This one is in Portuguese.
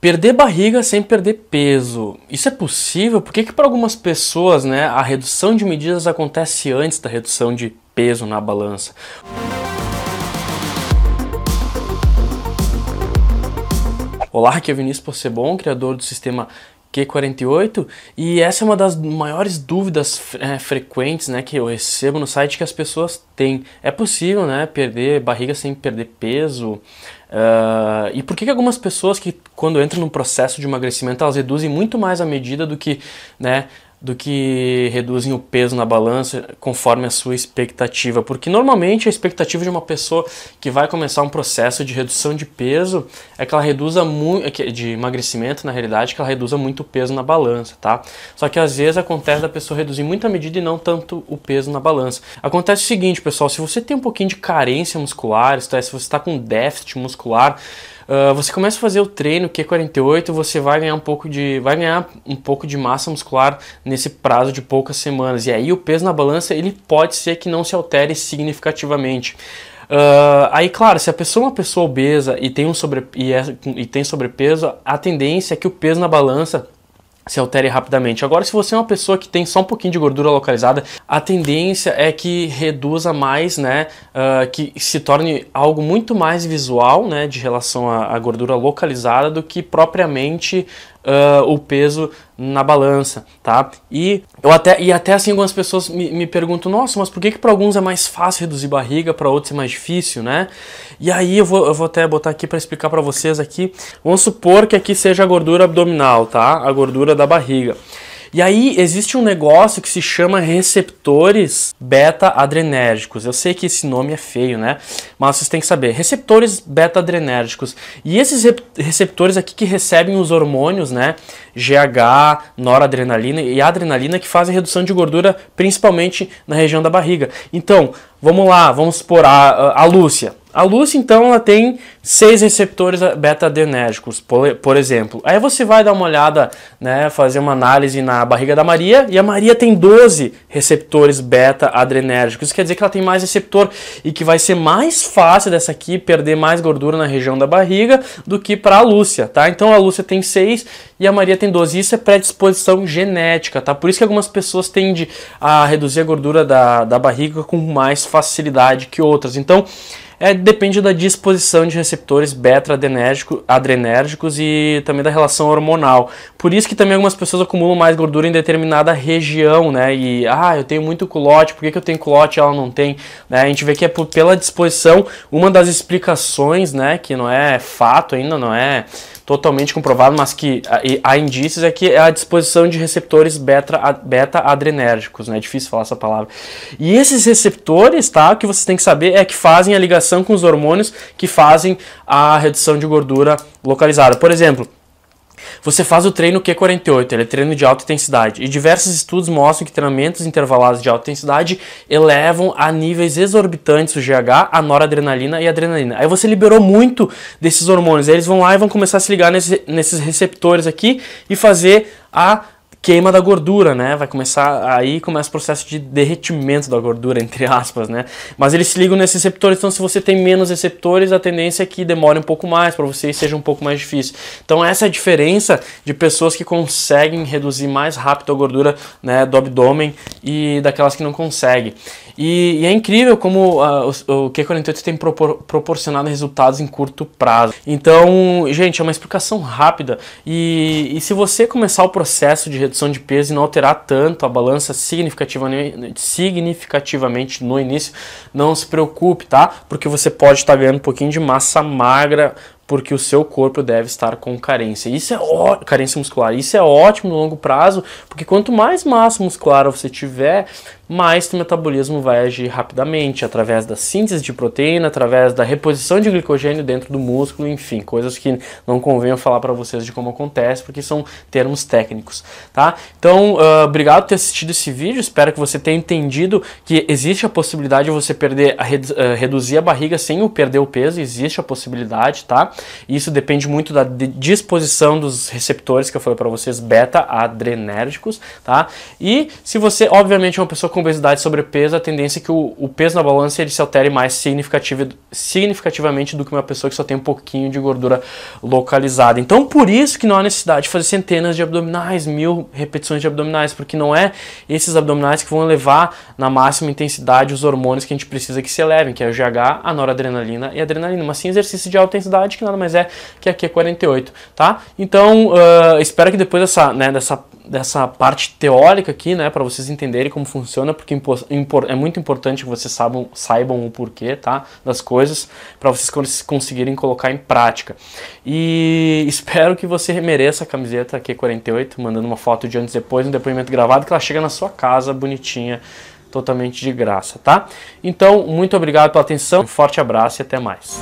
Perder barriga sem perder peso. Isso é possível? Por que, que para algumas pessoas né, a redução de medidas acontece antes da redução de peso na balança? Olá, aqui é Vinícius Possebon, criador do sistema Q48 e essa é uma das maiores dúvidas é, frequentes né, que eu recebo no site que as pessoas têm. É possível né, perder barriga sem perder peso? Uh, e por que, que algumas pessoas que quando entram no processo de emagrecimento elas reduzem muito mais a medida do que né, do que reduzem o peso na balança conforme a sua expectativa, porque normalmente a expectativa de uma pessoa que vai começar um processo de redução de peso é que ela reduza muito é de emagrecimento, na realidade, que ela reduza muito o peso na balança, tá? Só que às vezes acontece da pessoa reduzir muita medida e não tanto o peso na balança. Acontece o seguinte, pessoal, se você tem um pouquinho de carência muscular, se você está com déficit muscular, Uh, você começa a fazer o treino Q48, você vai ganhar um pouco de vai ganhar um pouco de massa muscular nesse prazo de poucas semanas. E aí o peso na balança ele pode ser que não se altere significativamente. Uh, aí, claro, se a pessoa é uma pessoa obesa e tem, um sobre, e, é, e tem sobrepeso, a tendência é que o peso na balança se altere rapidamente. Agora, se você é uma pessoa que tem só um pouquinho de gordura localizada, a tendência é que reduza mais, né, uh, que se torne algo muito mais visual, né, de relação à, à gordura localizada do que propriamente uh, o peso na balança, tá? E eu até e até assim algumas pessoas me, me perguntam, nossa, mas por que que para alguns é mais fácil reduzir barriga, para outros é mais difícil, né? E aí eu vou, eu vou até botar aqui para explicar para vocês aqui. Vamos supor que aqui seja a gordura abdominal, tá? A gordura da barriga. E aí existe um negócio que se chama receptores beta-adrenérgicos. Eu sei que esse nome é feio, né? Mas vocês têm que saber. Receptores beta-adrenérgicos. E esses receptores aqui que recebem os hormônios, né? GH, noradrenalina e adrenalina que fazem redução de gordura principalmente na região da barriga. Então, vamos lá, vamos supor a, a Lúcia. A Lúcia, então, ela tem seis receptores beta-adrenérgicos, por, por, exemplo. Aí você vai dar uma olhada, né, fazer uma análise na barriga da Maria, e a Maria tem 12 receptores beta-adrenérgicos. Isso quer dizer que ela tem mais receptor e que vai ser mais fácil dessa aqui perder mais gordura na região da barriga do que para a Lúcia, tá? Então a Lúcia tem 6 e a Maria tem 12. Isso é predisposição genética, tá? Por isso que algumas pessoas tendem a reduzir a gordura da, da barriga com mais facilidade que outras. Então, é, depende da disposição de receptores beta-adrenérgicos e também da relação hormonal. Por isso que também algumas pessoas acumulam mais gordura em determinada região, né? E, ah, eu tenho muito culote, por que, que eu tenho culote e ela não tem? Né? A gente vê que é por, pela disposição, uma das explicações, né, que não é fato ainda, não é totalmente comprovado, mas que há indícios é que é a disposição de receptores beta-adrenérgicos, né? É difícil falar essa palavra. E esses receptores, tá? O que vocês têm que saber é que fazem a ligação com os hormônios que fazem a redução de gordura localizada. Por exemplo, você faz o treino Q48, ele é treino de alta intensidade, e diversos estudos mostram que treinamentos intervalados de alta intensidade elevam a níveis exorbitantes o GH, a noradrenalina e a adrenalina. Aí você liberou muito desses hormônios, aí eles vão lá e vão começar a se ligar nesse, nesses receptores aqui e fazer a queima da gordura, né? Vai começar aí começa o processo de derretimento da gordura entre aspas, né? Mas eles se ligam nesses receptores, então se você tem menos receptores, a tendência é que demore um pouco mais para você e seja um pouco mais difícil. Então essa é a diferença de pessoas que conseguem reduzir mais rápido a gordura, né, do abdômen e daquelas que não conseguem. E, e é incrível como uh, o, o Q48 tem propor, proporcionado resultados em curto prazo. Então, gente, é uma explicação rápida. E, e se você começar o processo de redução de peso e não alterar tanto a balança significativamente, significativamente no início, não se preocupe, tá? Porque você pode estar ganhando um pouquinho de massa magra porque o seu corpo deve estar com carência. Isso é ó, carência muscular. Isso é ótimo no longo prazo, porque quanto mais massa muscular você tiver, mais o metabolismo vai agir rapidamente, através da síntese de proteína, através da reposição de glicogênio dentro do músculo, enfim, coisas que não convém eu falar para vocês de como acontece, porque são termos técnicos, tá? Então, uh, obrigado por ter assistido esse vídeo, espero que você tenha entendido que existe a possibilidade de você perder, a uh, reduzir a barriga sem o perder o peso, existe a possibilidade, tá? Isso depende muito da disposição dos receptores que eu falei para vocês, beta-adrenérgicos, tá? E se você, obviamente, é uma pessoa com obesidade e sobrepeso, a tendência é que o, o peso na balança ele se altere mais significativamente do que uma pessoa que só tem um pouquinho de gordura localizada. Então, por isso que não há necessidade de fazer centenas de abdominais, mil repetições de abdominais, porque não é esses abdominais que vão levar na máxima intensidade os hormônios que a gente precisa que se elevem, que é o GH, a noradrenalina e a adrenalina, mas sim exercício de alta intensidade, que nada mais é que a Q48, tá? Então, uh, espero que depois dessa, né, dessa dessa parte teórica aqui, né, para vocês entenderem como funciona, porque é muito importante que vocês saibam, saibam o porquê, tá, das coisas, para vocês conseguirem colocar em prática. E espero que você mereça a camiseta Q48, mandando uma foto de antes e depois, um depoimento gravado, que ela chega na sua casa bonitinha, totalmente de graça, tá? Então, muito obrigado pela atenção, um forte abraço e até mais.